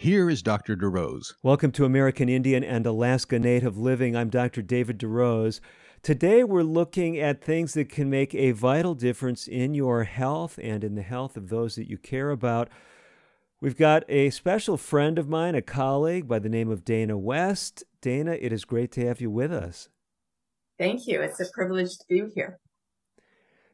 Here is Dr. DeRose. Welcome to American Indian and Alaska Native Living. I'm Dr. David DeRose. Today we're looking at things that can make a vital difference in your health and in the health of those that you care about. We've got a special friend of mine, a colleague by the name of Dana West. Dana, it is great to have you with us. Thank you. It's a privilege to be here.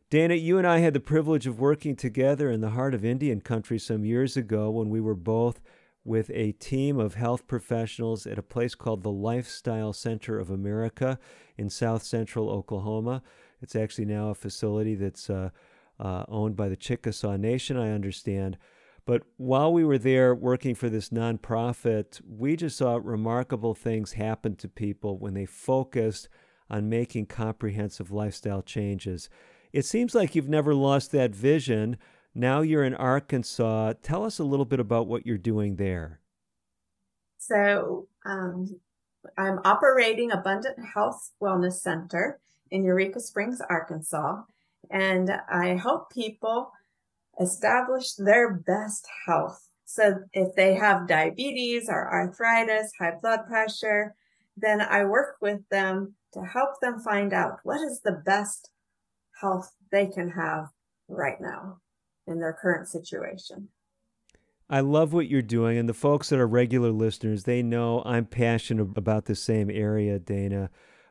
Dana, you and I had the privilege of working together in the heart of Indian country some years ago when we were both with a team of health professionals at a place called the Lifestyle Center of America in south central Oklahoma. It's actually now a facility that's uh, uh, owned by the Chickasaw Nation, I understand. But while we were there working for this nonprofit, we just saw remarkable things happen to people when they focused on making comprehensive lifestyle changes. It seems like you've never lost that vision now you're in Arkansas. Tell us a little bit about what you're doing there. So, um, I'm operating Abundant Health Wellness Center in Eureka Springs, Arkansas, and I help people establish their best health. So, if they have diabetes or arthritis, high blood pressure, then I work with them to help them find out what is the best health they can have right now in their current situation. I love what you're doing, and the folks that are regular listeners, they know I'm passionate about the same area, Dana.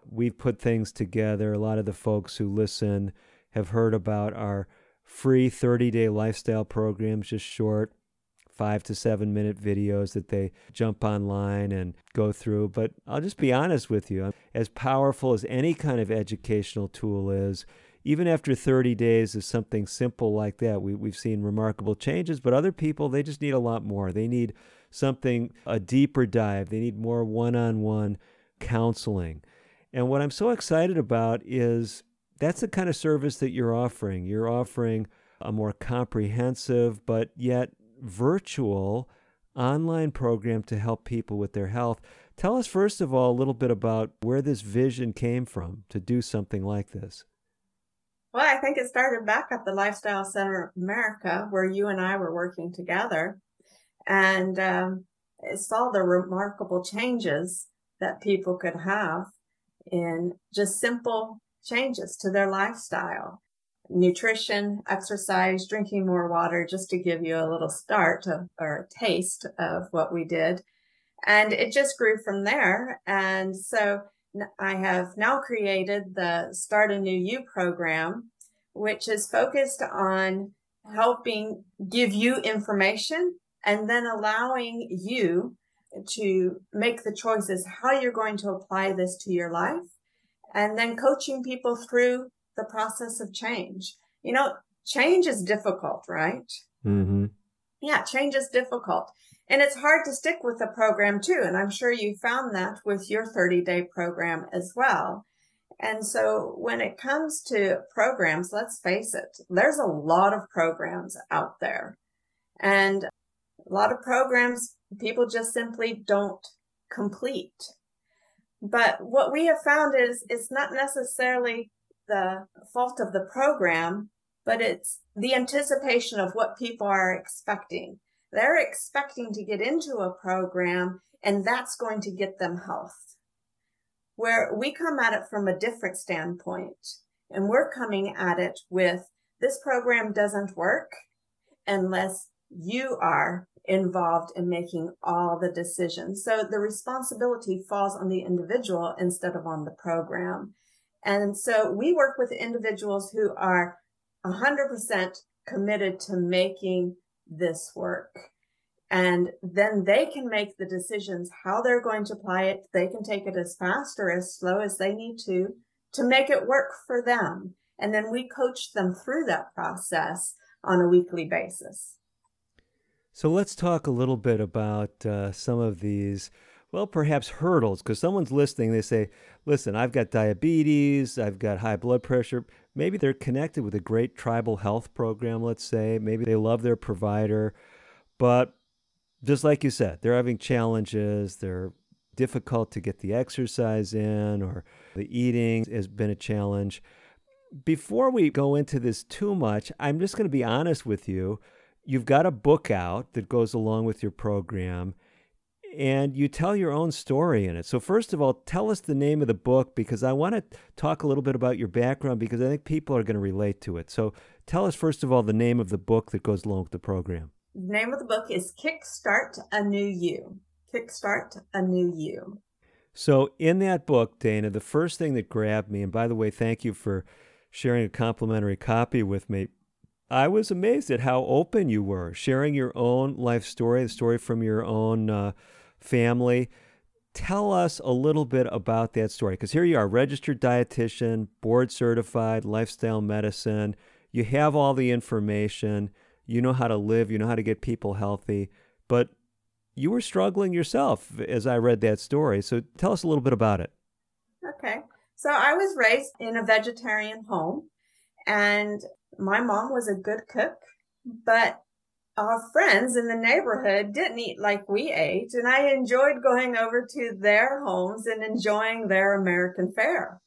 We've put things together. A lot of the folks who listen have heard about our free 30 day lifestyle programs, just short five to seven minute videos that they jump online and go through. But I'll just be honest with you as powerful as any kind of educational tool is, even after 30 days of something simple like that, we, we've seen remarkable changes. But other people, they just need a lot more. They need something, a deeper dive. They need more one on one counseling. And what I'm so excited about is that's the kind of service that you're offering. You're offering a more comprehensive, but yet virtual online program to help people with their health. Tell us, first of all, a little bit about where this vision came from to do something like this. Well, I think it started back at the Lifestyle Center of America, where you and I were working together, and um, saw the remarkable changes that people could have in just simple changes to their lifestyle nutrition, exercise, drinking more water, just to give you a little start of, or a taste of what we did. And it just grew from there. And so I have now created the Start a New You program, which is focused on helping give you information and then allowing you to make the choices how you're going to apply this to your life and then coaching people through the process of change. You know, change is difficult, right? Mm-hmm. Yeah, change is difficult. And it's hard to stick with the program too. And I'm sure you found that with your 30 day program as well. And so when it comes to programs, let's face it, there's a lot of programs out there and a lot of programs people just simply don't complete. But what we have found is it's not necessarily the fault of the program, but it's the anticipation of what people are expecting. They're expecting to get into a program and that's going to get them health. Where we come at it from a different standpoint and we're coming at it with this program doesn't work unless you are involved in making all the decisions. So the responsibility falls on the individual instead of on the program. And so we work with individuals who are 100% committed to making this work. And then they can make the decisions how they're going to apply it. They can take it as fast or as slow as they need to to make it work for them. And then we coach them through that process on a weekly basis. So let's talk a little bit about uh, some of these well, perhaps hurdles, because someone's listening, they say, listen, I've got diabetes, I've got high blood pressure. Maybe they're connected with a great tribal health program, let's say. Maybe they love their provider. But just like you said, they're having challenges. They're difficult to get the exercise in, or the eating has been a challenge. Before we go into this too much, I'm just going to be honest with you. You've got a book out that goes along with your program and you tell your own story in it. So, first of all, tell us the name of the book because I want to talk a little bit about your background because I think people are going to relate to it. So, tell us, first of all, the name of the book that goes along with the program. The name of the book is Kickstart a New You. Kickstart a New You. So, in that book, Dana, the first thing that grabbed me, and by the way, thank you for sharing a complimentary copy with me. I was amazed at how open you were, sharing your own life story, the story from your own uh, family. Tell us a little bit about that story because here you are, registered dietitian, board certified, lifestyle medicine. You have all the information. You know how to live. You know how to get people healthy. But you were struggling yourself as I read that story. So tell us a little bit about it. Okay. So I was raised in a vegetarian home and my mom was a good cook, but our friends in the neighborhood didn't eat like we ate, and I enjoyed going over to their homes and enjoying their American fare.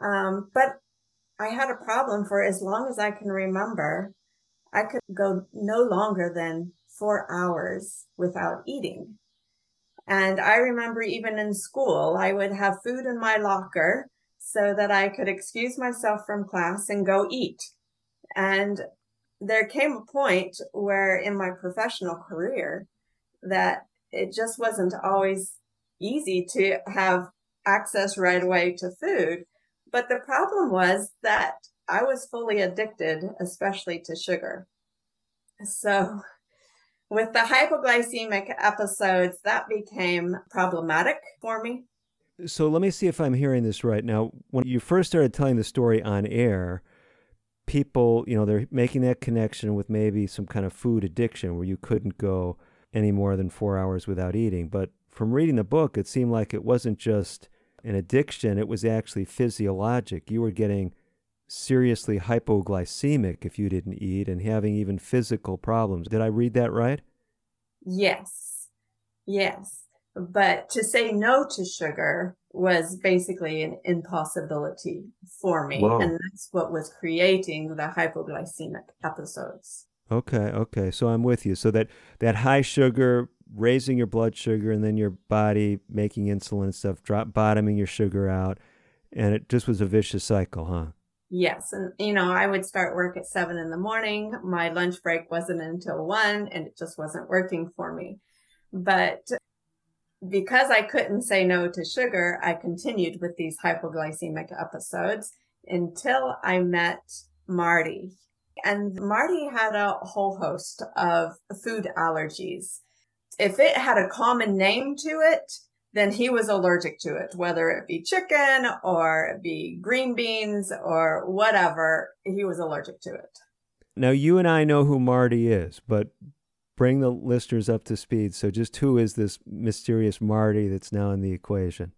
Um, but I had a problem for as long as I can remember. I could go no longer than four hours without eating. And I remember even in school, I would have food in my locker so that I could excuse myself from class and go eat. And there came a point where in my professional career that it just wasn't always easy to have access right away to food. But the problem was that I was fully addicted, especially to sugar. So with the hypoglycemic episodes, that became problematic for me. So let me see if I'm hearing this right. Now, when you first started telling the story on air, people, you know, they're making that connection with maybe some kind of food addiction where you couldn't go any more than four hours without eating. But from reading the book, it seemed like it wasn't just an addiction, it was actually physiologic. You were getting seriously hypoglycemic if you didn't eat and having even physical problems. Did I read that right? Yes. Yes. But to say no to sugar was basically an impossibility for me. Whoa. And that's what was creating the hypoglycemic episodes. Okay, okay. So I'm with you. So that that high sugar raising your blood sugar and then your body making insulin and stuff, drop bottoming your sugar out, and it just was a vicious cycle, huh? Yes, and you know, I would start work at seven in the morning. My lunch break wasn't until one, and it just wasn't working for me. But because I couldn't say no to sugar, I continued with these hypoglycemic episodes until I met Marty. And Marty had a whole host of food allergies. If it had a common name to it, then he was allergic to it, whether it be chicken or it be green beans or whatever, he was allergic to it. Now, you and I know who Marty is, but bring the listeners up to speed. So, just who is this mysterious Marty that's now in the equation?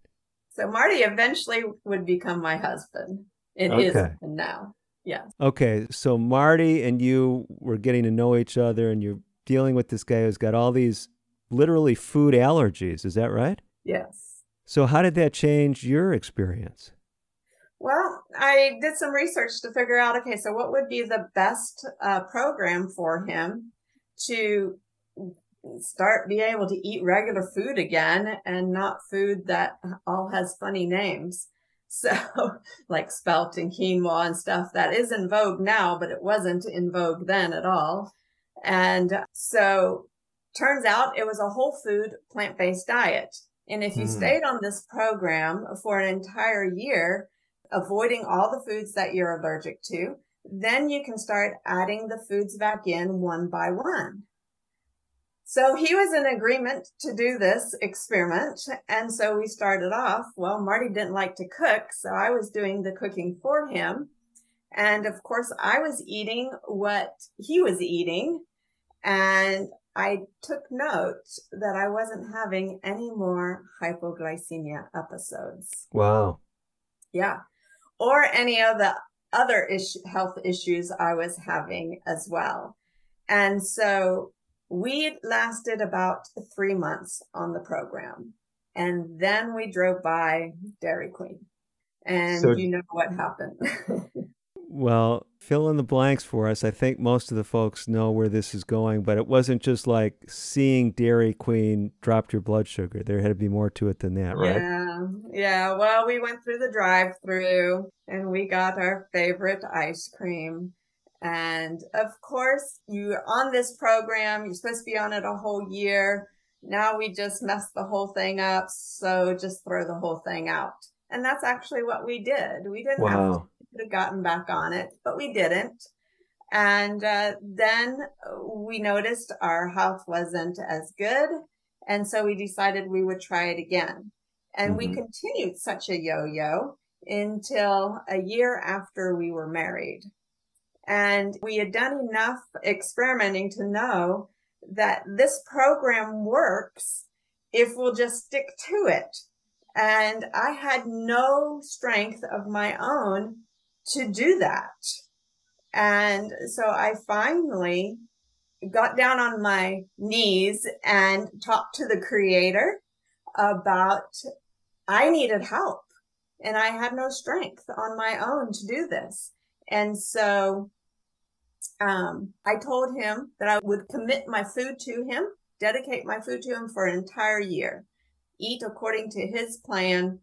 So, Marty eventually would become my husband. It okay. is now. Yes. Okay. So, Marty and you were getting to know each other, and you're dealing with this guy who's got all these literally food allergies. Is that right? Yes. So, how did that change your experience? Well, I did some research to figure out okay, so what would be the best uh, program for him to start be able to eat regular food again and not food that all has funny names. So like spelt and quinoa and stuff that is in vogue now, but it wasn't in vogue then at all. And so turns out it was a whole food plant-based diet. And if you mm. stayed on this program for an entire year, avoiding all the foods that you're allergic to, then you can start adding the foods back in one by one. So he was in agreement to do this experiment. And so we started off. Well, Marty didn't like to cook, so I was doing the cooking for him. And of course, I was eating what he was eating. And I took note that I wasn't having any more hypoglycemia episodes. Wow. Yeah. Or any of the other issue, health issues I was having as well. And so we lasted about three months on the program. And then we drove by Dairy Queen. And so, you know what happened. well, fill in the blanks for us. I think most of the folks know where this is going, but it wasn't just like seeing Dairy Queen dropped your blood sugar. There had to be more to it than that, right? Yeah. Yeah. Well, we went through the drive through and we got our favorite ice cream. And of course, you're on this program. You're supposed to be on it a whole year. Now we just messed the whole thing up. So just throw the whole thing out. And that's actually what we did. We didn't wow. have have gotten back on it, but we didn't. And uh, then we noticed our health wasn't as good. And so we decided we would try it again. And mm-hmm. we continued such a yo yo until a year after we were married. And we had done enough experimenting to know that this program works if we'll just stick to it. And I had no strength of my own to do that. And so I finally got down on my knees and talked to the creator about I needed help and I had no strength on my own to do this. And so um, I told him that I would commit my food to him, dedicate my food to him for an entire year, eat according to his plan,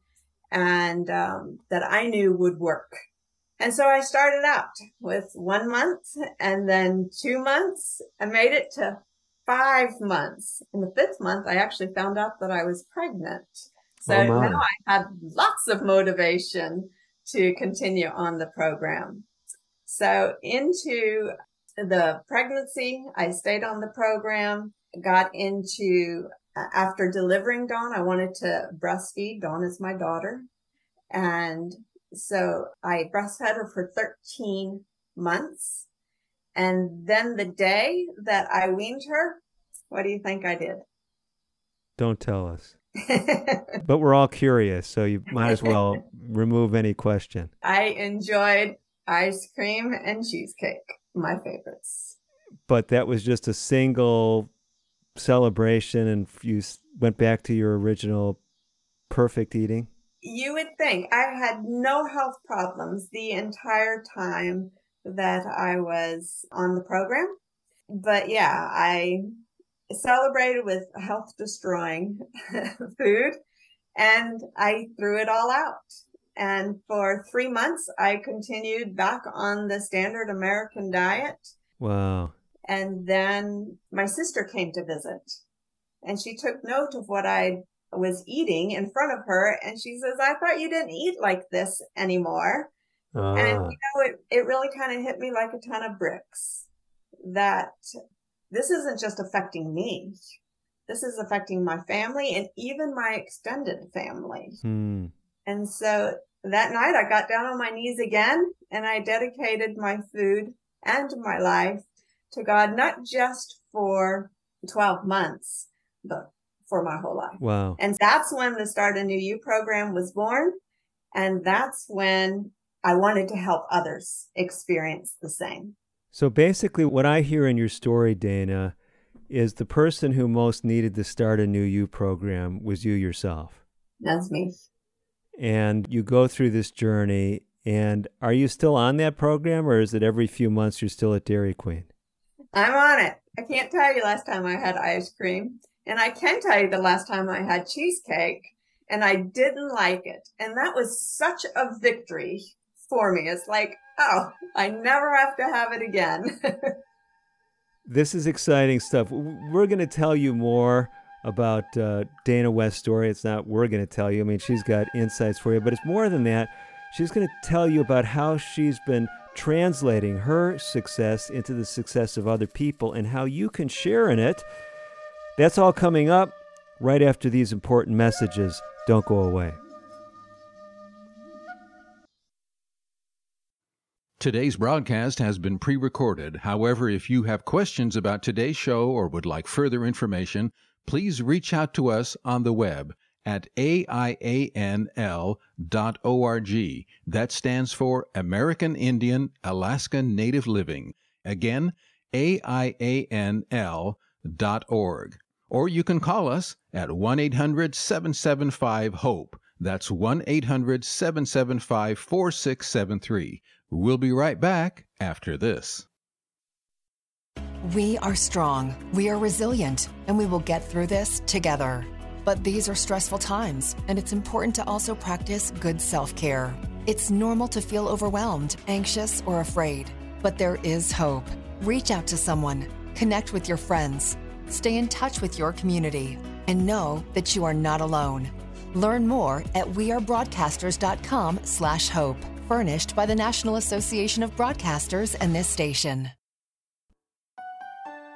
and um, that I knew would work. And so I started out with one month and then two months. I made it to five months. In the fifth month, I actually found out that I was pregnant. So oh now I had lots of motivation to continue on the program. So into the pregnancy, I stayed on the program, got into uh, after delivering Dawn, I wanted to breastfeed. Dawn is my daughter. And so I breastfed her for 13 months. And then the day that I weaned her, what do you think I did? Don't tell us. but we're all curious, so you might as well remove any question. I enjoyed ice cream and cheesecake, my favorites. But that was just a single celebration, and you went back to your original perfect eating? You would think I had no health problems the entire time that I was on the program. But yeah, I celebrated with health destroying food and I threw it all out. And for three months, I continued back on the standard American diet. Wow. And then my sister came to visit and she took note of what I'd was eating in front of her and she says, I thought you didn't eat like this anymore. Uh. And ah. you know, it, it really kind of hit me like a ton of bricks that this isn't just affecting me. This is affecting my family and even my extended family. Hmm. And so that night I got down on my knees again and I dedicated my food and my life to God, not just for 12 months, but for my whole life. Wow. And that's when the Start a New You program was born. And that's when I wanted to help others experience the same. So basically, what I hear in your story, Dana, is the person who most needed the Start a New You program was you yourself. That's me. And you go through this journey. And are you still on that program, or is it every few months you're still at Dairy Queen? I'm on it. I can't tell you last time I had ice cream. And I can tell you the last time I had cheesecake and I didn't like it. And that was such a victory for me. It's like, oh, I never have to have it again. this is exciting stuff. We're going to tell you more about uh, Dana West's story. It's not we're going to tell you. I mean, she's got insights for you, but it's more than that. She's going to tell you about how she's been translating her success into the success of other people and how you can share in it. That's all coming up right after these important messages. Don't go away. Today's broadcast has been pre recorded. However, if you have questions about today's show or would like further information, please reach out to us on the web at aianl.org. That stands for American Indian Alaska Native Living. Again, aianl.org. Or you can call us at 1 800 775 HOPE. That's 1 800 775 4673. We'll be right back after this. We are strong, we are resilient, and we will get through this together. But these are stressful times, and it's important to also practice good self care. It's normal to feel overwhelmed, anxious, or afraid, but there is hope. Reach out to someone, connect with your friends, stay in touch with your community, and know that you are not alone. Learn more at wearebroadcasters.com slash hope. furnished by the National Association of Broadcasters and this station.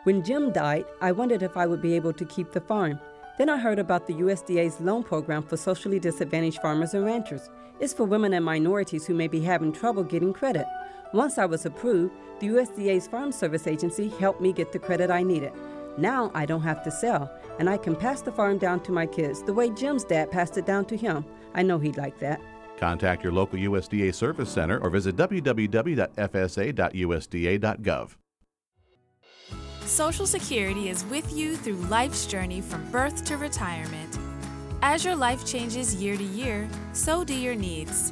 When Jim died, I wondered if I would be able to keep the farm. Then I heard about the USDA's loan program for socially disadvantaged farmers and ranchers. It's for women and minorities who may be having trouble getting credit. Once I was approved, the USDA's Farm Service Agency helped me get the credit I needed. Now I don't have to sell, and I can pass the farm down to my kids the way Jim's dad passed it down to him. I know he'd like that. Contact your local USDA Service Center or visit www.fsa.usda.gov. Social Security is with you through life's journey from birth to retirement. As your life changes year to year, so do your needs.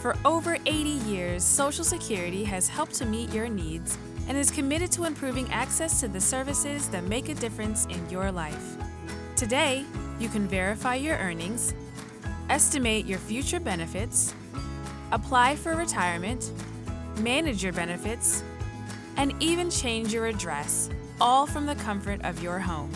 For over 80 years, Social Security has helped to meet your needs and is committed to improving access to the services that make a difference in your life. Today, you can verify your earnings, estimate your future benefits, apply for retirement, manage your benefits, and even change your address, all from the comfort of your home.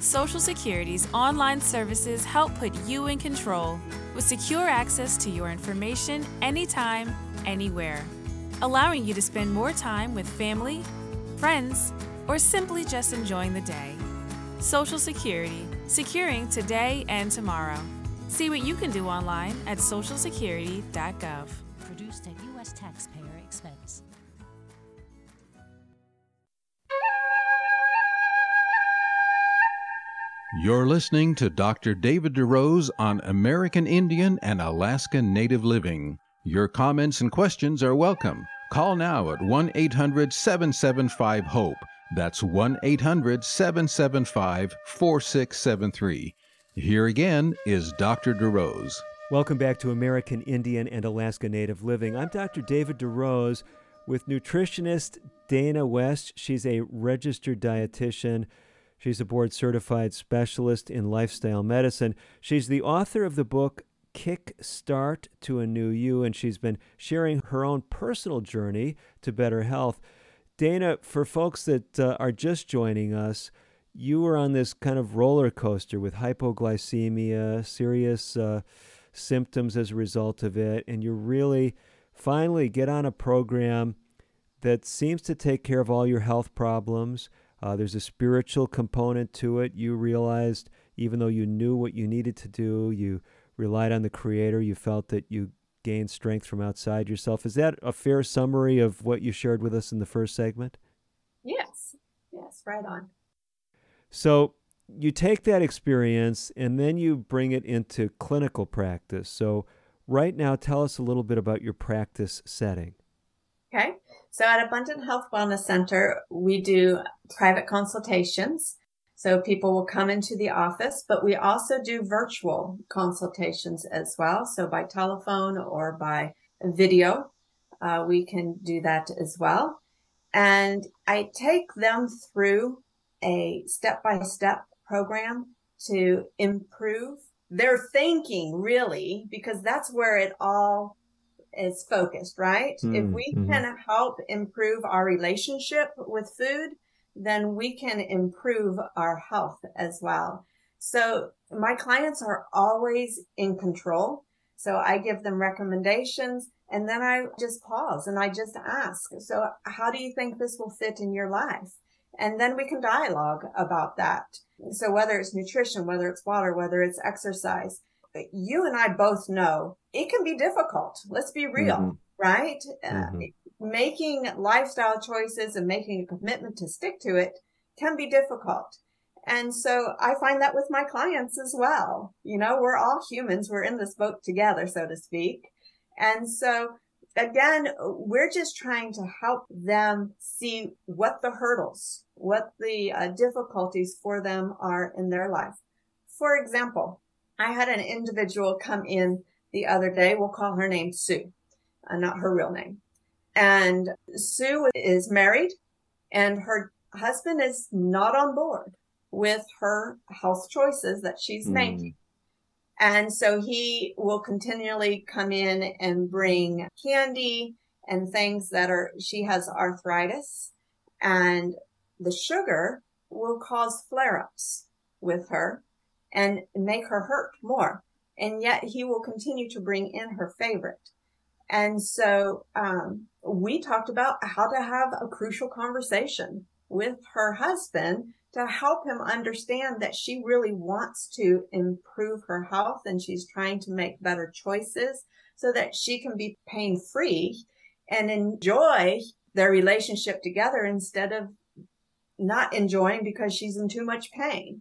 Social Security's online services help put you in control with secure access to your information anytime, anywhere, allowing you to spend more time with family, friends, or simply just enjoying the day. Social Security, securing today and tomorrow. See what you can do online at socialsecurity.gov. Produced at U.S. taxpayer expense. You're listening to Dr. David DeRose on American Indian and Alaska Native Living. Your comments and questions are welcome. Call now at 1 800 775 HOPE. That's 1 800 775 4673. Here again is Dr. DeRose. Welcome back to American Indian and Alaska Native Living. I'm Dr. David DeRose with nutritionist Dana West. She's a registered dietitian. She's a board certified specialist in lifestyle medicine. She's the author of the book Kick Start to a New You, and she's been sharing her own personal journey to better health. Dana, for folks that uh, are just joining us, you were on this kind of roller coaster with hypoglycemia, serious uh, symptoms as a result of it, and you really finally get on a program that seems to take care of all your health problems. Uh, there's a spiritual component to it. You realized, even though you knew what you needed to do, you relied on the Creator. You felt that you gained strength from outside yourself. Is that a fair summary of what you shared with us in the first segment? Yes, yes, right on. So you take that experience and then you bring it into clinical practice. So, right now, tell us a little bit about your practice setting. Okay. So at Abundant Health Wellness Center, we do private consultations. So people will come into the office, but we also do virtual consultations as well. So by telephone or by video, uh, we can do that as well. And I take them through a step by step program to improve their thinking really, because that's where it all is focused, right? Mm, if we mm-hmm. can help improve our relationship with food, then we can improve our health as well. So my clients are always in control. So I give them recommendations and then I just pause and I just ask. So how do you think this will fit in your life? And then we can dialogue about that. So whether it's nutrition, whether it's water, whether it's exercise, you and I both know it can be difficult. Let's be real, mm-hmm. right? Uh, mm-hmm. Uh, making lifestyle choices and making a commitment to stick to it can be difficult. And so I find that with my clients as well. You know, we're all humans. We're in this boat together, so to speak. And so again, we're just trying to help them see what the hurdles, what the uh, difficulties for them are in their life. For example, I had an individual come in the other day. We'll call her name Sue, uh, not her real name. And Sue is married and her husband is not on board with her health choices that she's mm. making. And so he will continually come in and bring candy and things that are, she has arthritis and the sugar will cause flare ups with her and make her hurt more. And yet he will continue to bring in her favorite. And so, um, we talked about how to have a crucial conversation with her husband to help him understand that she really wants to improve her health and she's trying to make better choices so that she can be pain free and enjoy their relationship together instead of not enjoying because she's in too much pain.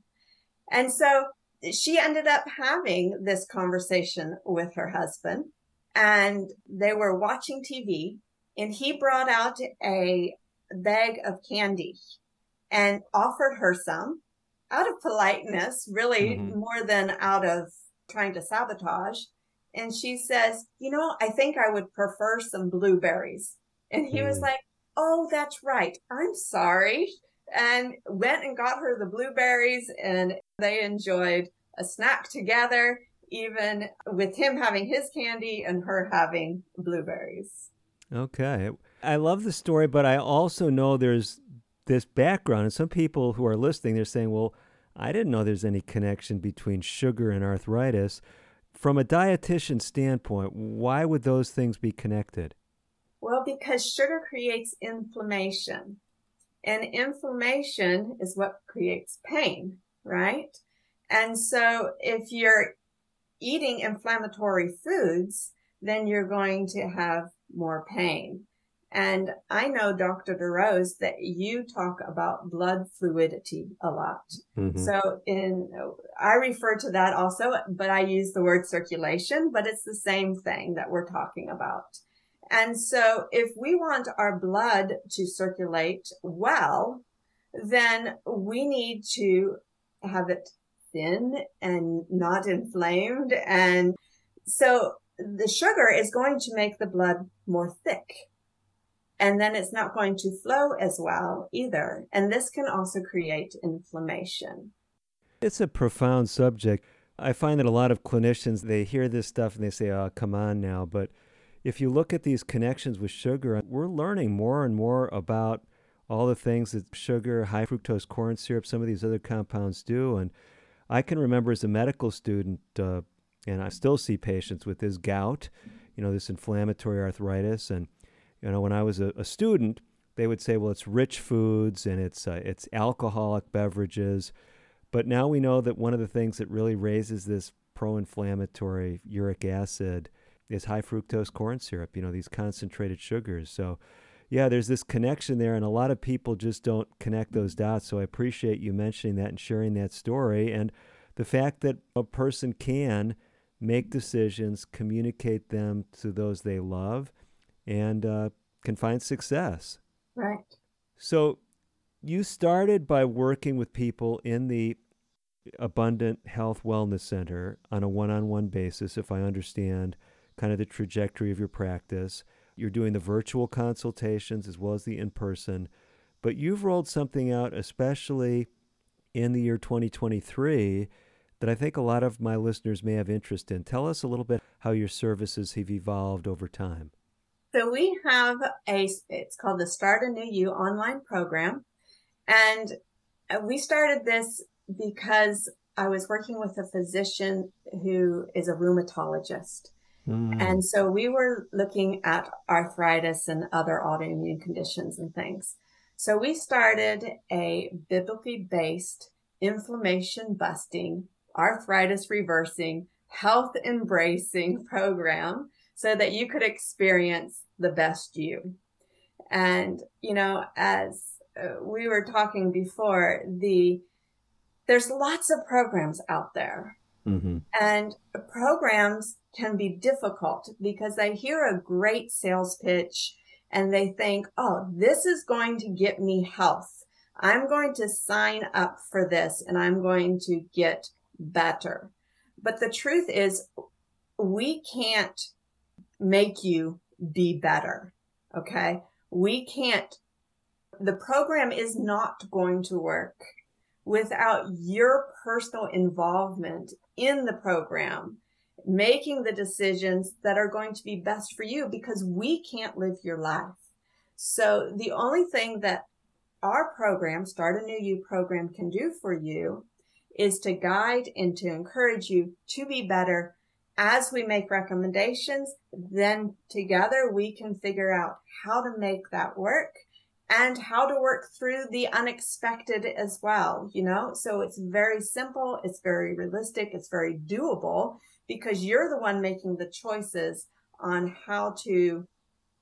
And so she ended up having this conversation with her husband and they were watching TV and he brought out a bag of candy and offered her some out of politeness, really mm-hmm. more than out of trying to sabotage. And she says, you know, I think I would prefer some blueberries. And he mm. was like, Oh, that's right. I'm sorry. And went and got her the blueberries and they enjoyed a snack together, even with him having his candy and her having blueberries. Okay. I love the story, but I also know there's this background. And some people who are listening, they're saying, well, I didn't know there's any connection between sugar and arthritis. From a dietitian standpoint, why would those things be connected? Well, because sugar creates inflammation, and inflammation is what creates pain, right? And so if you're eating inflammatory foods, then you're going to have more pain. And I know, Dr. DeRose, that you talk about blood fluidity a lot. Mm-hmm. So in, I refer to that also, but I use the word circulation, but it's the same thing that we're talking about. And so if we want our blood to circulate well, then we need to have it thin and not inflamed. And so the sugar is going to make the blood more thick and then it's not going to flow as well either. And this can also create inflammation. It's a profound subject. I find that a lot of clinicians they hear this stuff and they say, "Oh, come on now." But if you look at these connections with sugar, we're learning more and more about all the things that sugar, high fructose corn syrup, some of these other compounds do. And I can remember as a medical student, uh, and I still see patients with this gout, you know, this inflammatory arthritis, and you know, when I was a, a student, they would say, well, it's rich foods and it's uh, it's alcoholic beverages. But now we know that one of the things that really raises this pro-inflammatory uric acid is high fructose corn syrup. You know, these concentrated sugars. So, yeah, there's this connection there, and a lot of people just don't connect those dots. So I appreciate you mentioning that and sharing that story, and the fact that a person can make decisions, communicate them to those they love and uh, can find success. Right. So you started by working with people in the Abundant Health Wellness Center on a one on one basis, if I understand kind of the trajectory of your practice. You're doing the virtual consultations as well as the in person, but you've rolled something out, especially in the year 2023, that I think a lot of my listeners may have interest in. Tell us a little bit how your services have evolved over time. So we have a, it's called the Start a New You online program. And uh, we started this because I was working with a physician who is a rheumatologist. Mm. And so we were looking at arthritis and other autoimmune conditions and things. So we started a biblically based inflammation busting, arthritis reversing, health embracing program so that you could experience the best you. And, you know, as uh, we were talking before, the, there's lots of programs out there Mm-hmm. and programs can be difficult because they hear a great sales pitch and they think, oh, this is going to get me health. I'm going to sign up for this and I'm going to get better. But the truth is, we can't make you be better. Okay. We can't, the program is not going to work without your personal involvement in the program, making the decisions that are going to be best for you because we can't live your life. So the only thing that our program, Start a New You program can do for you is to guide and to encourage you to be better as we make recommendations. Then together we can figure out how to make that work and how to work through the unexpected as well, you know? So it's very simple. It's very realistic. It's very doable because you're the one making the choices on how to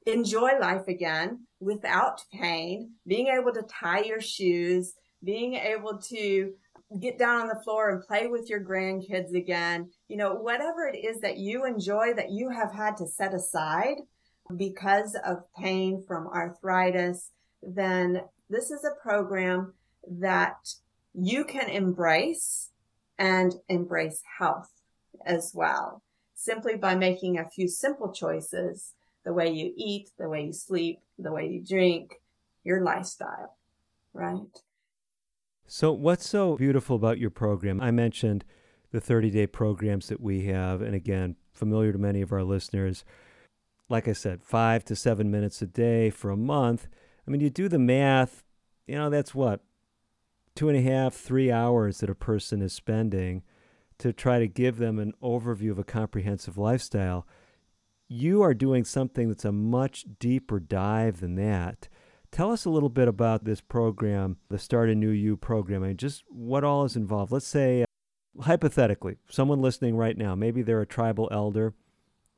enjoy life again without pain, being able to tie your shoes, being able to get down on the floor and play with your grandkids again. You know, whatever it is that you enjoy that you have had to set aside because of pain from arthritis, then this is a program that you can embrace and embrace health as well simply by making a few simple choices the way you eat, the way you sleep, the way you drink, your lifestyle, right? So, what's so beautiful about your program? I mentioned the 30 day programs that we have, and again, familiar to many of our listeners. Like I said, five to seven minutes a day for a month. I mean, you do the math, you know, that's what, two and a half, three hours that a person is spending to try to give them an overview of a comprehensive lifestyle. You are doing something that's a much deeper dive than that. Tell us a little bit about this program, the Start a New You program. Mean, just what all is involved. Let's say, uh, hypothetically, someone listening right now, maybe they're a tribal elder,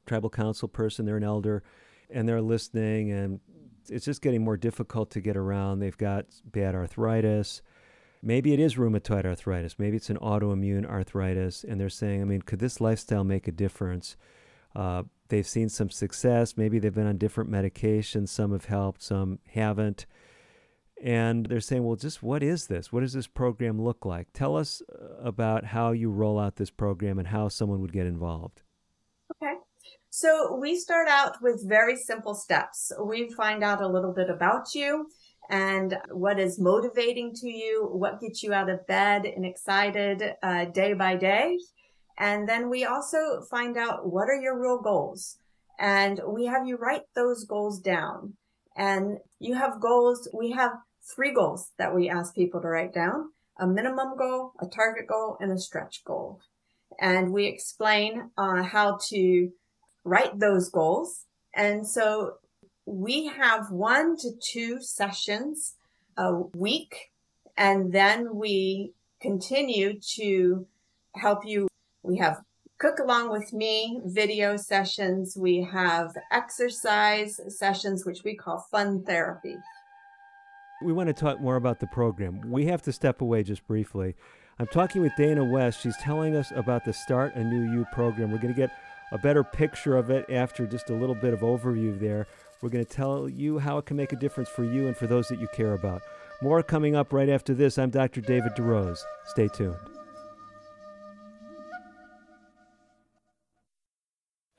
tribal council person, they're an elder, and they're listening, and it's just getting more difficult to get around. They've got bad arthritis. Maybe it is rheumatoid arthritis. Maybe it's an autoimmune arthritis. And they're saying, I mean, could this lifestyle make a difference? Uh, they've seen some success. Maybe they've been on different medications. Some have helped, some haven't. And they're saying, well, just what is this? What does this program look like? Tell us uh, about how you roll out this program and how someone would get involved. Okay. So we start out with very simple steps. We find out a little bit about you and what is motivating to you, what gets you out of bed and excited uh, day by day. And then we also find out what are your real goals. And we have you write those goals down. And you have goals. We have three goals that we ask people to write down a minimum goal, a target goal, and a stretch goal. And we explain uh, how to write those goals. And so we have one to two sessions a week, and then we continue to help you. We have cook along with me video sessions. We have exercise sessions, which we call fun therapy. We want to talk more about the program. We have to step away just briefly. I'm talking with Dana West. She's telling us about the Start a New You program. We're going to get a better picture of it after just a little bit of overview there. We're going to tell you how it can make a difference for you and for those that you care about. More coming up right after this. I'm Dr. David DeRose. Stay tuned.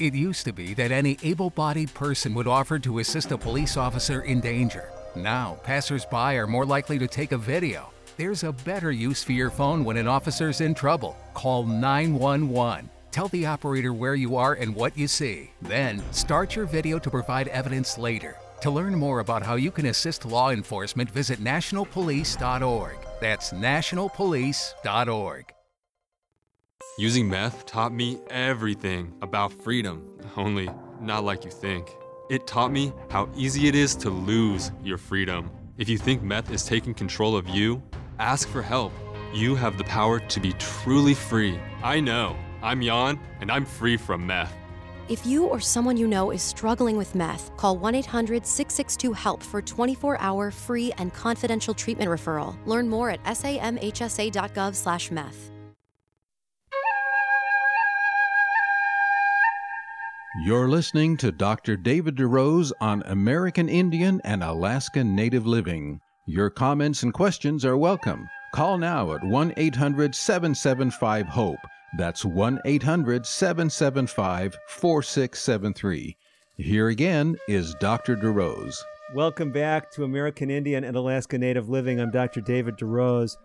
It used to be that any able bodied person would offer to assist a police officer in danger. Now, passersby are more likely to take a video. There's a better use for your phone when an officer's in trouble. Call 911. Tell the operator where you are and what you see. Then, start your video to provide evidence later. To learn more about how you can assist law enforcement, visit nationalpolice.org. That's nationalpolice.org. Using meth taught me everything about freedom, only not like you think. It taught me how easy it is to lose your freedom. If you think meth is taking control of you, ask for help. You have the power to be truly free. I know. I'm Jan, and I'm free from meth. If you or someone you know is struggling with meth, call 1 800 662 HELP for 24 hour free and confidential treatment referral. Learn more at samhsa.gov slash meth. You're listening to Dr. David DeRose on American Indian and Alaska Native Living. Your comments and questions are welcome. Call now at 1 800 775 HOPE. That's 1 800 775 4673. Here again is Dr. DeRose. Welcome back to American Indian and Alaska Native Living. I'm Dr. David DeRose.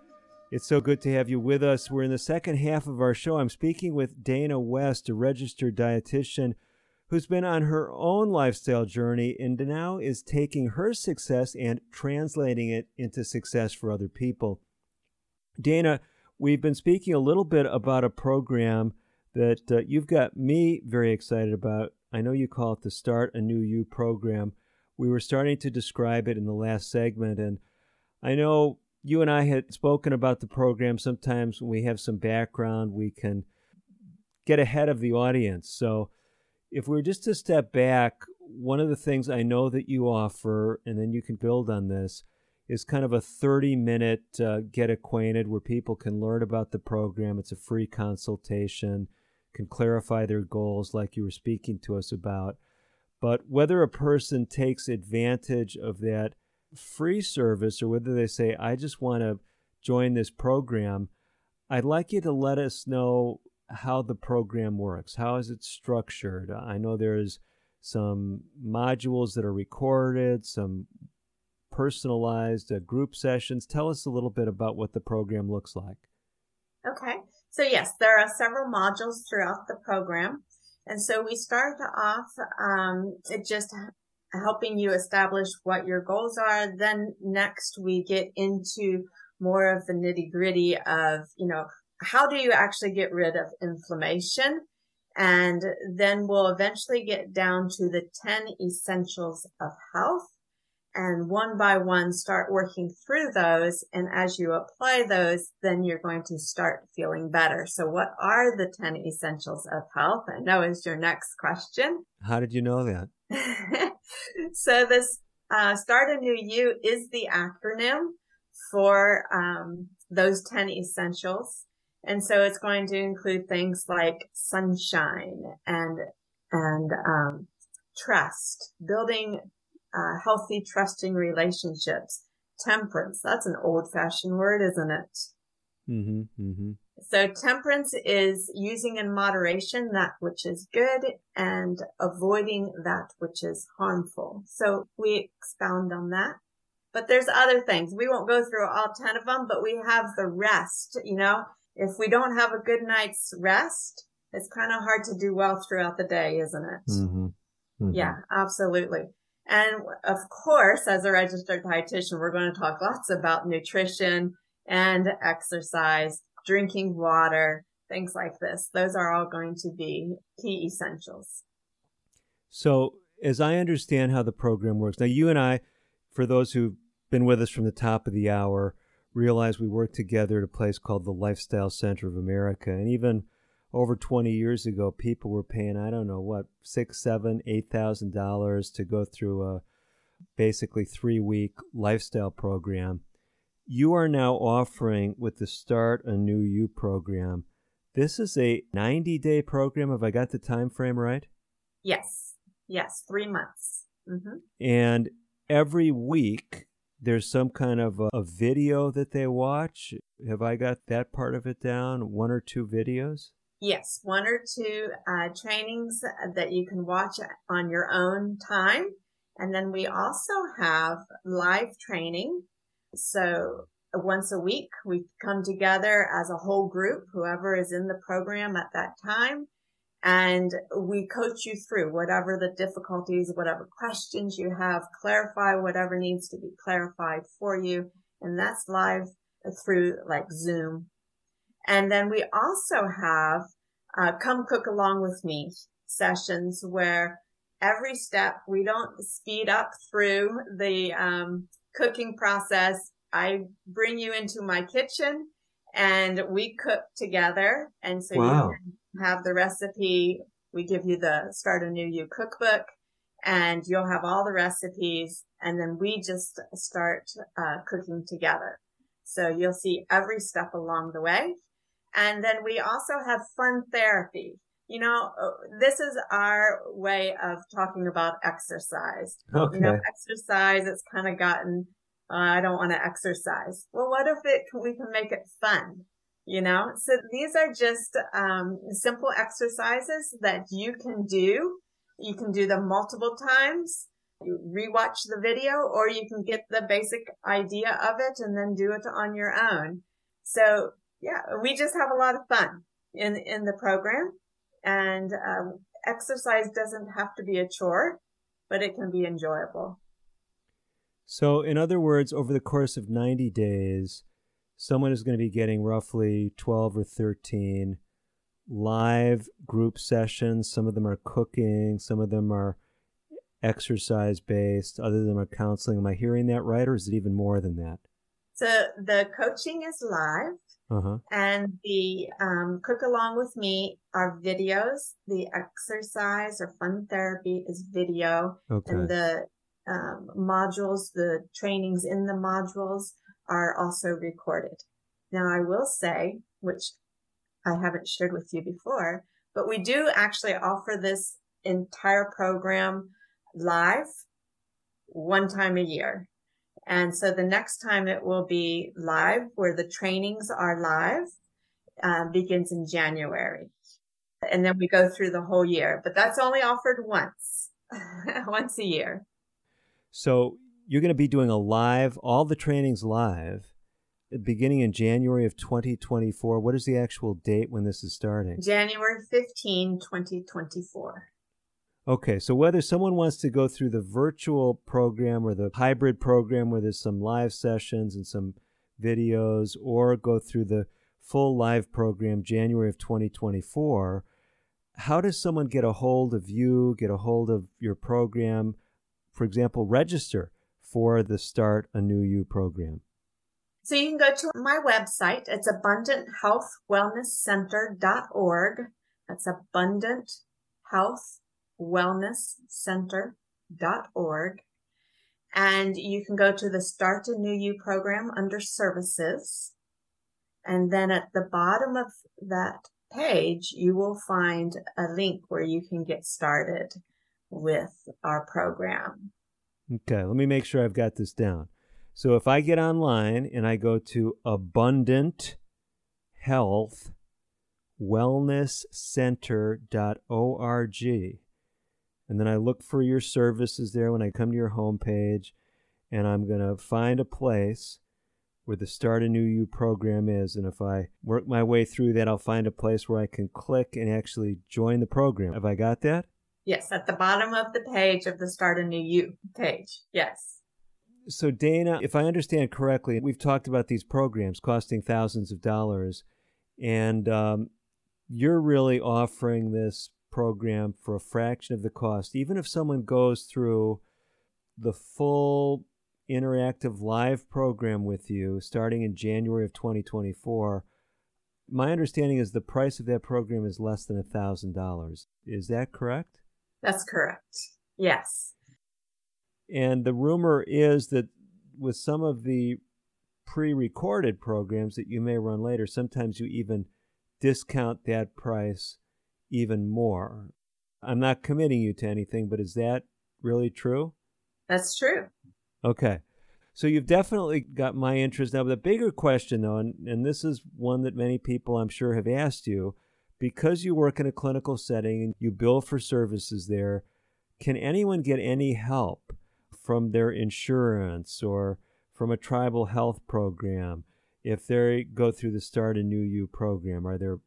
It's so good to have you with us. We're in the second half of our show. I'm speaking with Dana West, a registered dietitian who's been on her own lifestyle journey and now is taking her success and translating it into success for other people. Dana, we've been speaking a little bit about a program that uh, you've got me very excited about. I know you call it the Start a New You program. We were starting to describe it in the last segment, and I know you and I had spoken about the program. Sometimes when we have some background, we can get ahead of the audience. So, if we are just to step back, one of the things I know that you offer, and then you can build on this, is kind of a 30 minute uh, get acquainted where people can learn about the program. It's a free consultation, can clarify their goals, like you were speaking to us about. But whether a person takes advantage of that free service or whether they say, I just want to join this program, I'd like you to let us know how the program works. How is it structured? I know there's some modules that are recorded, some personalized uh, group sessions. Tell us a little bit about what the program looks like. Okay. So, yes, there are several modules throughout the program. And so we start off um, just helping you establish what your goals are. Then next we get into more of the nitty gritty of, you know, how do you actually get rid of inflammation? And then we'll eventually get down to the 10 essentials of health and one by one start working through those. And as you apply those, then you're going to start feeling better. So what are the 10 essentials of health? I know is your next question. How did you know that? so this uh, Start a New You is the acronym for um, those 10 essentials. And so it's going to include things like sunshine and, and, um, trust, building uh, healthy, trusting relationships, temperance. That's an old fashioned word, isn't it? Mm-hmm, mm-hmm. So temperance is using in moderation that which is good and avoiding that which is harmful. So we expound on that. But there's other things. We won't go through all 10 of them, but we have the rest, you know, if we don't have a good night's rest, it's kind of hard to do well throughout the day, isn't it? Mm-hmm. Mm-hmm. Yeah, absolutely. And of course, as a registered dietitian, we're going to talk lots about nutrition and exercise, drinking water, things like this. Those are all going to be key essentials. So, as I understand how the program works, now you and I, for those who've been with us from the top of the hour, realize we worked together at a place called the Lifestyle Center of America. And even over 20 years ago, people were paying, I don't know what, six, seven, eight thousand dollars to go through a basically three week lifestyle program. You are now offering with the Start a New You program. This is a 90 day program. Have I got the time frame right? Yes. Yes, three months. Mm-hmm. And every week there's some kind of a, a, video that they watch. Have I got that part of it down? One or two videos? Yes, one or two uh, trainings uh, that you can watch uh, on your own time. And then we also have live training. So uh, once a week, we come together as a whole group, whoever is in the program at that time. And we coach you through whatever the difficulties, whatever questions you have, clarify whatever needs to be clarified for you. And that's live through like Zoom. And then we also have uh, come cook along with me sessions where every step we don't speed up through the um, cooking process. I bring you into my kitchen and we cook together. And so wow. you have the recipe. We give you the start a new you cookbook and you'll have all the recipes. And then we just start uh, cooking together. So you'll see every step along the way. And then we also have fun therapy. You know, uh, this is our way of talking about exercise. Okay. You know, exercise, it's kind of gotten, uh, I don't want to exercise. Well, what if it, we can make it fun? You know, so these are just, um, simple exercises that you can do. You can do them multiple times. You rewatch the video or you can get the basic idea of it and then do it on your own. So yeah, we just have a lot of fun in, in the program and, um, exercise doesn't have to be a chore, but it can be enjoyable. So, in other words, over the course of 90 days, someone is going to be getting roughly 12 or 13 live group sessions. Some of them are cooking, some of them are exercise based, other than are counseling. Am I hearing that right, or is it even more than that? So, the coaching is live. Uh-huh. And the um, cook along with me are videos. The exercise or fun therapy is video. Okay. And the um, modules, the trainings in the modules are also recorded. Now I will say, which I haven't shared with you before, but we do actually offer this entire program live one time a year. And so the next time it will be live where the trainings are live, uh, begins in January. And then we go through the whole year, but that's only offered once, once a year. So you're going to be doing a live, all the trainings live, beginning in January of 2024. What is the actual date when this is starting? January 15, 2024. Okay, so whether someone wants to go through the virtual program or the hybrid program where there's some live sessions and some videos, or go through the full live program January of 2024, how does someone get a hold of you, get a hold of your program? For example, register for the Start a New You program. So you can go to my website. It's abundanthealthwellnesscenter.org. That's abundant health wellnesscenter.org. And you can go to the Start a New You program under services. And then at the bottom of that page, you will find a link where you can get started with our program. Okay, let me make sure I've got this down. So if I get online and I go to Abundant Health wellnesscenter.org and then I look for your services there when I come to your homepage, and I'm going to find a place where the Start a New You program is. And if I work my way through that, I'll find a place where I can click and actually join the program. Have I got that? Yes, at the bottom of the page of the Start a New You page. Yes. So, Dana, if I understand correctly, we've talked about these programs costing thousands of dollars, and um, you're really offering this program for a fraction of the cost. Even if someone goes through the full interactive live program with you starting in January of 2024, my understanding is the price of that program is less than a $1,000. Is that correct? That's correct. Yes. And the rumor is that with some of the pre recorded programs that you may run later, sometimes you even discount that price even more. I'm not committing you to anything, but is that really true? That's true. Okay. So you've definitely got my interest now. The bigger question, though, and, and this is one that many people I'm sure have asked you, because you work in a clinical setting and you bill for services there, can anyone get any help from their insurance or from a tribal health program if they go through the Start a New You program? Are there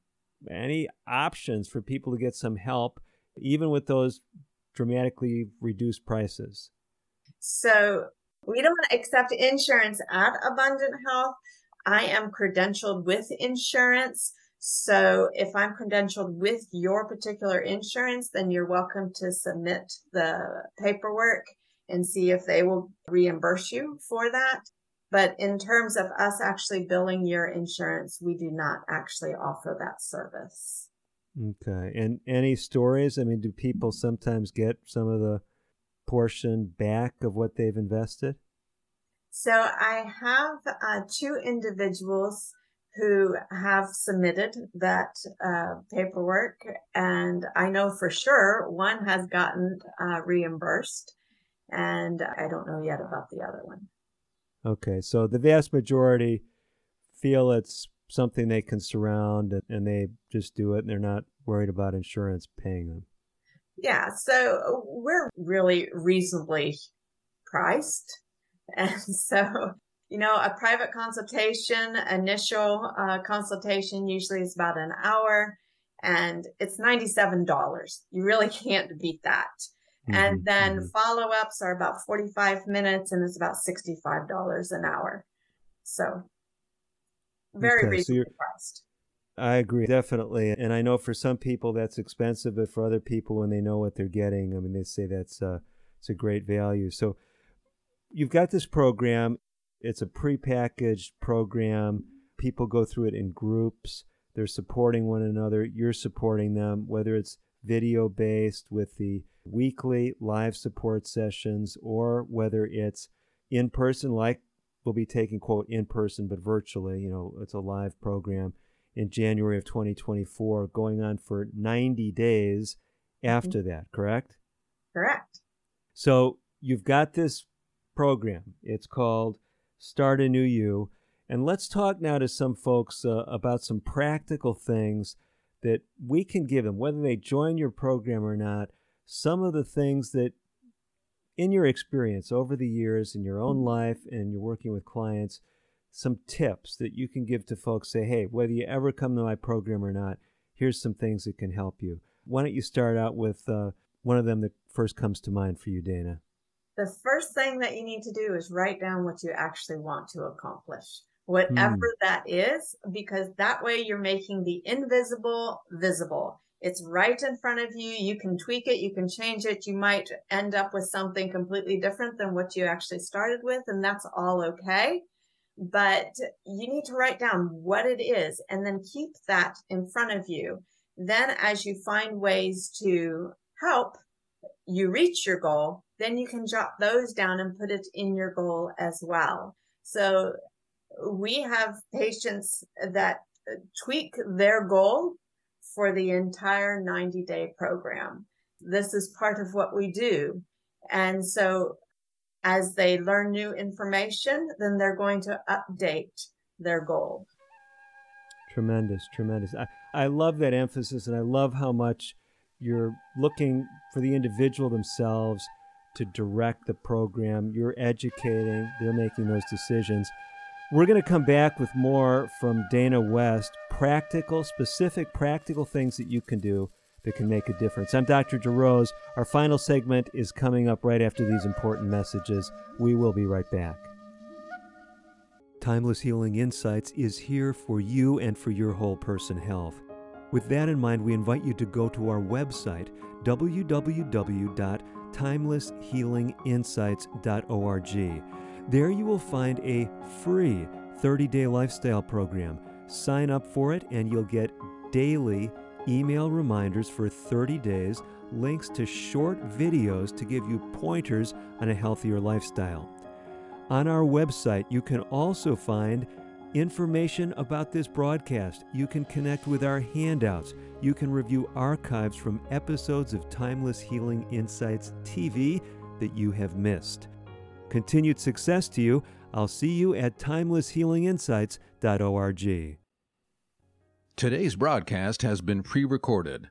any options for people to get some help, even with those dramatically reduced prices? So we don't accept insurance at Abundant Health. I am credentialed with insurance. So if I'm credentialed with your particular insurance, then you're welcome to submit the paperwork and see if they will reimburse you for that. But in terms of us actually billing your insurance, we do not actually offer that service. Okay. And any stories? I mean, do people sometimes get some of the portion back of what they've invested? So I have uh, two individuals who have submitted that uh, paperwork, and I know for sure one has gotten uh, reimbursed, and I don't know yet about the other one. Okay, so the vast majority feel it's something they can surround and they just do it and they're not worried about insurance paying them. Yeah, so we're really reasonably priced. And so, you know, a private consultation, initial uh, consultation usually is about an hour and it's $97. You really can't beat that. Mm-hmm, and then mm-hmm. follow ups are about 45 minutes and it's about $65 an hour. So very okay, reasonably so priced. I agree, definitely. And I know for some people that's expensive, but for other people, when they know what they're getting, I mean, they say that's uh, it's a great value. So you've got this program. It's a prepackaged program. People go through it in groups. They're supporting one another. You're supporting them, whether it's video based with the weekly live support sessions or whether it's in person, like we'll be taking, quote, in person, but virtually. You know, it's a live program in January of 2024, going on for 90 days after that, correct? Correct. So you've got this program. It's called Start a New You. And let's talk now to some folks uh, about some practical things that we can give them, whether they join your program or not. Some of the things that, in your experience over the years, in your own life, and you're working with clients, some tips that you can give to folks say, hey, whether you ever come to my program or not, here's some things that can help you. Why don't you start out with uh, one of them that first comes to mind for you, Dana? The first thing that you need to do is write down what you actually want to accomplish, whatever mm. that is, because that way you're making the invisible visible. It's right in front of you. You can tweak it. You can change it. You might end up with something completely different than what you actually started with. And that's all okay but you need to write down what it is and then keep that in front of you. Then as you find ways to help you reach your goal, then you can jot those down and put it in your goal as well. So we have patients that tweak their goal for the entire 90 day program. This is part of what we do. And so as they learn new information, then they're going to update their goal. Tremendous, tremendous. I, I love that emphasis, and I love how much you're looking for the individual themselves to direct the program. You're educating, they're making those decisions. We're going to come back with more from Dana West practical, specific, practical things that you can do that can make a difference. I'm Dr. DeRose. Our final segment is coming up right after these important messages. We will be right back. Timeless Healing Insights is here for you and for your whole person health. With that in mind, we invite you to go to our website, www.timelesshealinginsights.org. There you will find a free 30 day lifestyle program. Sign up for it, and you'll get daily email reminders for 30 days, links to short videos to give you pointers on a healthier lifestyle. On our website, you can also find information about this broadcast. You can connect with our handouts. You can review archives from episodes of Timeless Healing Insights TV that you have missed. Continued success to you. I'll see you at timelesshealinginsights.org. Today's broadcast has been pre recorded.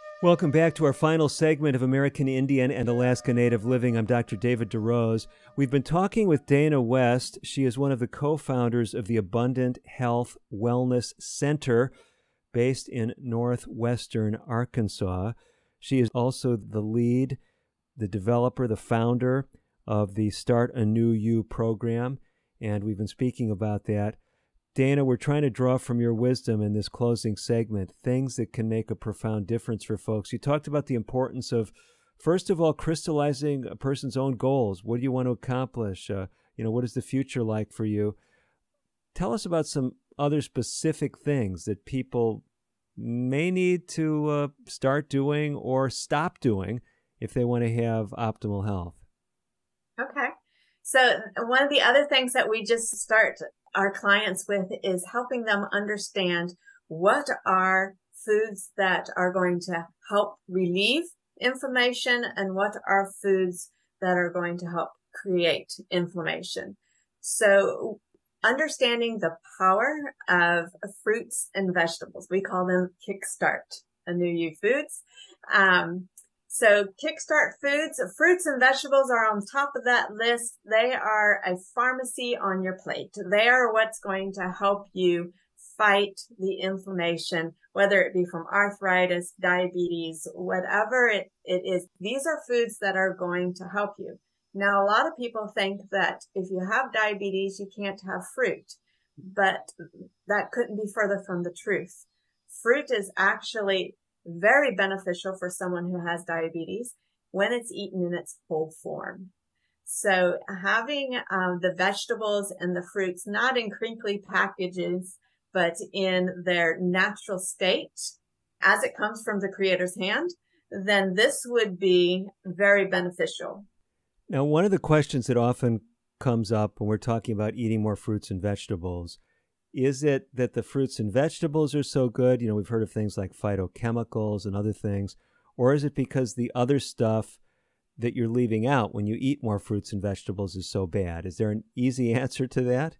Welcome back to our final segment of American Indian and Alaska Native Living. I'm Dr. David DeRose. We've been talking with Dana West. She is one of the co founders of the Abundant Health Wellness Center based in northwestern Arkansas. She is also the lead, the developer, the founder of the Start a New You program, and we've been speaking about that. Dana, we're trying to draw from your wisdom in this closing segment things that can make a profound difference for folks. You talked about the importance of, first of all, crystallizing a person's own goals. What do you want to accomplish? Uh, you know, what is the future like for you? Tell us about some other specific things that people may need to uh, start doing or stop doing if they want to have optimal health. Okay. So, one of the other things that we just start our clients with is helping them understand what are foods that are going to help relieve inflammation and what are foods that are going to help create inflammation. So understanding the power of fruits and vegetables. We call them kickstart a new you foods. Um, so Kickstart Foods, fruits and vegetables are on top of that list. They are a pharmacy on your plate. They are what's going to help you fight the inflammation, whether it be from arthritis, diabetes, whatever it, it is. These are foods that are going to help you. Now, a lot of people think that if you have diabetes, you can't have fruit, but that couldn't be further from the truth. Fruit is actually very beneficial for someone who has diabetes when it's eaten in its whole form. So having um, the vegetables and the fruits not in crinkly packages, but in their natural state as it comes from the creator's hand, then this would be very beneficial. Now, one of the questions that often comes up when we're talking about eating more fruits and vegetables is it that the fruits and vegetables are so good? You know, we've heard of things like phytochemicals and other things. Or is it because the other stuff that you're leaving out when you eat more fruits and vegetables is so bad? Is there an easy answer to that?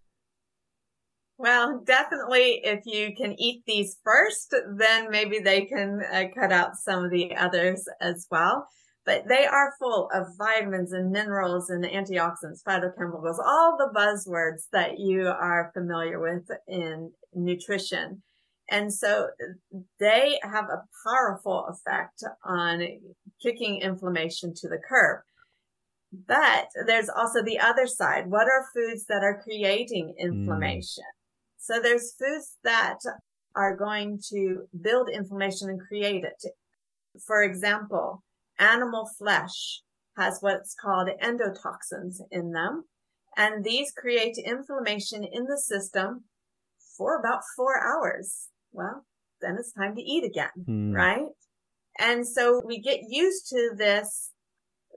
Well, definitely if you can eat these first, then maybe they can uh, cut out some of the others as well. But they are full of vitamins and minerals and antioxidants, phytochemicals, all the buzzwords that you are familiar with in nutrition. And so they have a powerful effect on kicking inflammation to the curb. But there's also the other side. What are foods that are creating inflammation? Mm. So there's foods that are going to build inflammation and create it. For example, animal flesh has what's called endotoxins in them. And these create inflammation in the system for about four hours. Well, then it's time to eat again, mm. right? And so we get used to this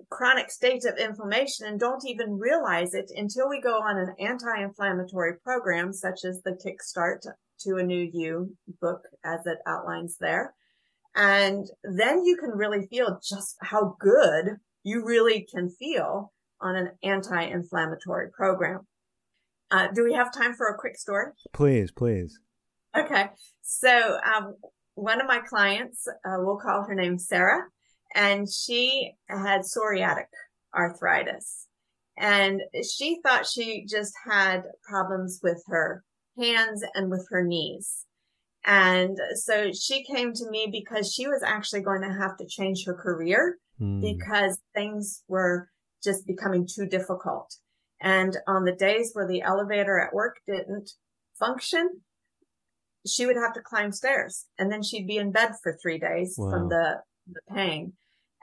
chronic state of inflammation and don't even realize it until we go on an anti-inflammatory program, such as the Kickstart to a New You book, as it outlines there. And then you can really feel just how good you really can feel on an anti-inflammatory program. Uh, do we have time for a quick story? Please, please. Okay. So, um, one of my clients, uh, we'll call her name Sarah, and she had psoriatic arthritis. And she thought she just had problems with her hands and with her knees. And so she came to me because she was actually going to have to change her career mm. because things were just becoming too difficult. And on the days where the elevator at work didn't function, she would have to climb stairs and then she'd be in bed for three days wow. from the, the pain.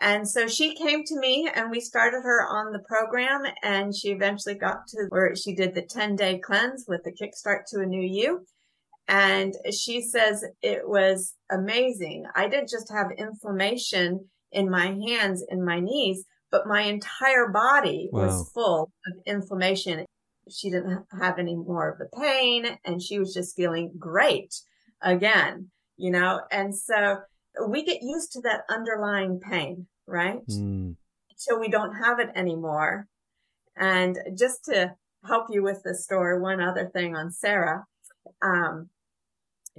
And so she came to me and we started her on the program and she eventually got to where she did the 10 day cleanse with the kickstart to a new you. And she says it was amazing. I didn't just have inflammation in my hands and my knees, but my entire body wow. was full of inflammation. She didn't have any more of the pain and she was just feeling great again, you know? And so we get used to that underlying pain, right? Mm. Until we don't have it anymore. And just to help you with the story, one other thing on Sarah, um,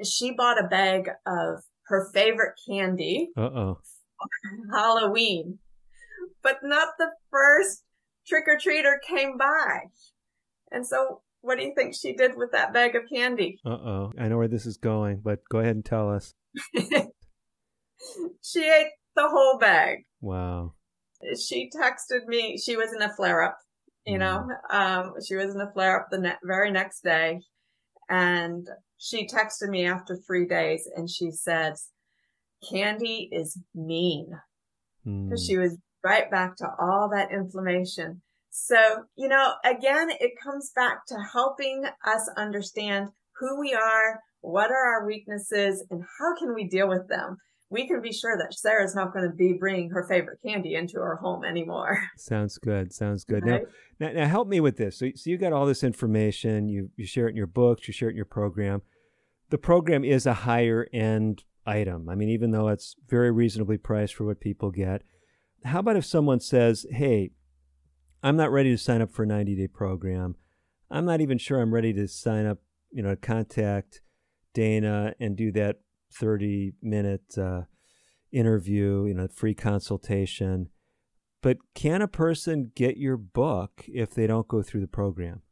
she bought a bag of her favorite candy. Uh-oh. Halloween. But not the first trick or treater came by. And so what do you think she did with that bag of candy? Uh-oh. I know where this is going, but go ahead and tell us. she ate the whole bag. Wow. She texted me. She was in a flare up, you mm. know, um, she was in a flare up the ne- very next day. And she texted me after three days and she says, Candy is mean. Because mm. she was right back to all that inflammation. So, you know, again, it comes back to helping us understand who we are, what are our weaknesses, and how can we deal with them we can be sure that Sarah's not going to be bringing her favorite candy into her home anymore. Sounds good. Sounds good. Right? Now, now, now, help me with this. So, so you got all this information. You you share it in your books. You share it in your program. The program is a higher end item. I mean, even though it's very reasonably priced for what people get. How about if someone says, "Hey, I'm not ready to sign up for a 90 day program. I'm not even sure I'm ready to sign up. You know, contact Dana and do that 30 minute uh, interview, you know, free consultation. But can a person get your book if they don't go through the program?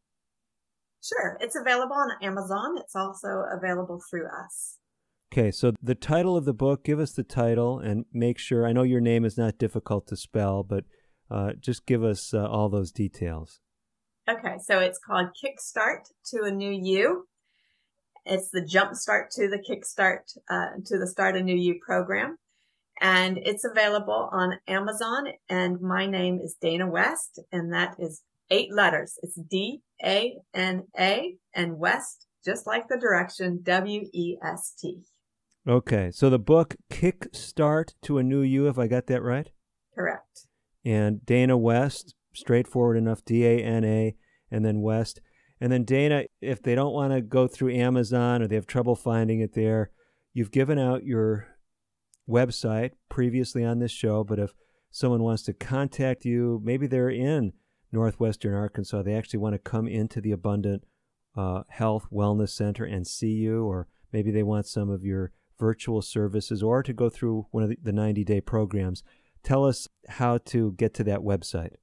Sure. It's available on Amazon. It's also available through us. Okay, so the title of the book, give us the title and make sure. I know your name is not difficult to spell, but uh, just give us uh, all those details. Okay, so it's called Kickstart to a New You. It's the jumpstart to the kickstart uh, to the Start a New You program. And it's available on Amazon. And my name is Dana West, and that is eight letters. It's D A N A and West, just like the direction W E S T. Okay. So the book Kickstart to a New You, if I got that right? Correct. And Dana West, straightforward enough, D A N A, and then West. And then Dana, if they don't want to go through Amazon or they have trouble finding it there, you've given out your website previously on this show. But if someone wants to contact you, maybe they're in northwestern Arkansas, they actually want to come into the Abundant uh, Health Wellness Center and see you, or maybe they want some of your virtual services or to go through one of the 90 day programs. tell us how to get to that website.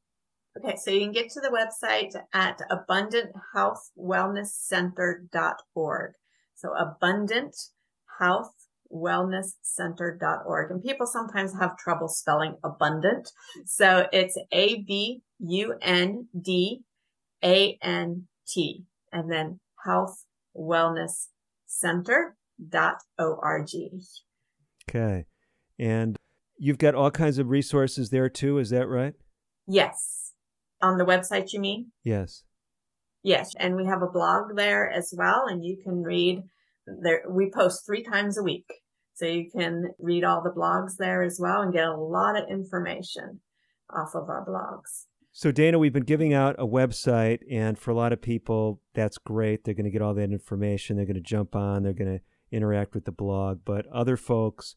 Okay, so you can get to the website at abundanthealthwellnesscenter.org. So abundanthealthwellnesscenter.org. And people sometimes have trouble spelling abundant. So it's A B U N D A N T and then health wellness center.org. Okay. And you've got all kinds of resources there too, is that right? Yes. On the website, you mean? Yes. Yes. And we have a blog there as well, and you can read there. We post three times a week. So you can read all the blogs there as well and get a lot of information off of our blogs. So, Dana, we've been giving out a website, and for a lot of people, that's great. They're going to get all that information. They're going to jump on, they're going to interact with the blog. But other folks,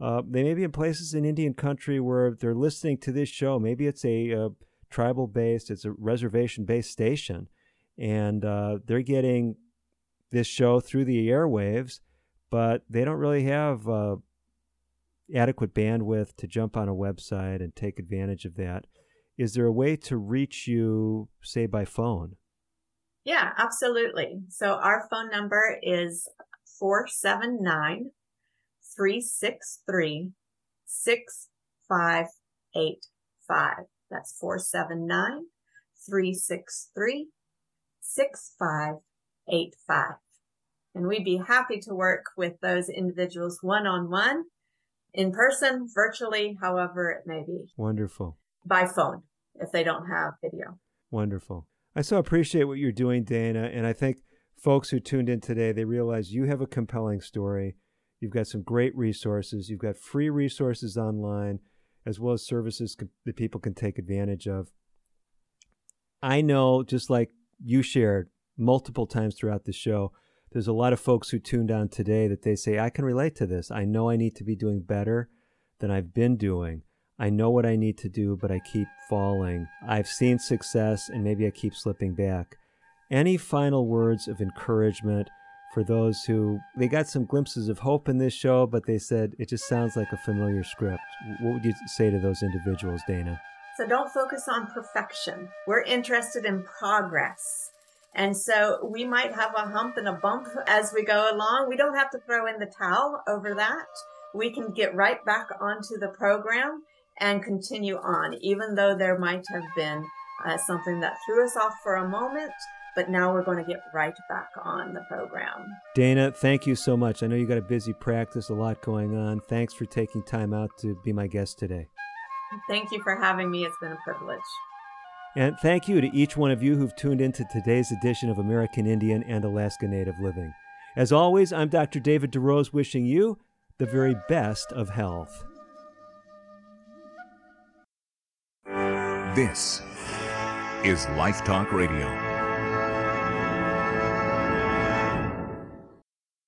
uh, they may be in places in Indian country where they're listening to this show. Maybe it's a, a tribal based, it's a reservation based station, and uh, they're getting this show through the airwaves, but they don't really have uh, adequate bandwidth to jump on a website and take advantage of that. Is there a way to reach you, say, by phone? Yeah, absolutely. So our phone number is 479 363 6585. That's 479 363 6585. And we'd be happy to work with those individuals one on one, in person, virtually, however it may be. Wonderful. By phone if they don't have video. Wonderful. I so appreciate what you're doing, Dana. And I think folks who tuned in today, they realize you have a compelling story. You've got some great resources. You've got free resources online, as well as services that people can take advantage of. I know, just like you shared multiple times throughout the show, there's a lot of folks who tuned on today that they say, I can relate to this. I know I need to be doing better than I've been doing. I know what I need to do, but I keep falling. I've seen success and maybe I keep slipping back. Any final words of encouragement for those who they got some glimpses of hope in this show, but they said it just sounds like a familiar script? What would you say to those individuals, Dana? So don't focus on perfection. We're interested in progress. And so we might have a hump and a bump as we go along. We don't have to throw in the towel over that. We can get right back onto the program and continue on, even though there might have been uh, something that threw us off for a moment. But now we're going to get right back on the program. Dana, thank you so much. I know you got a busy practice, a lot going on. Thanks for taking time out to be my guest today. Thank you for having me. It's been a privilege. And thank you to each one of you who've tuned into today's edition of American Indian and Alaska Native Living. As always, I'm Dr. David DeRose wishing you the very best of health. This is Life Talk Radio.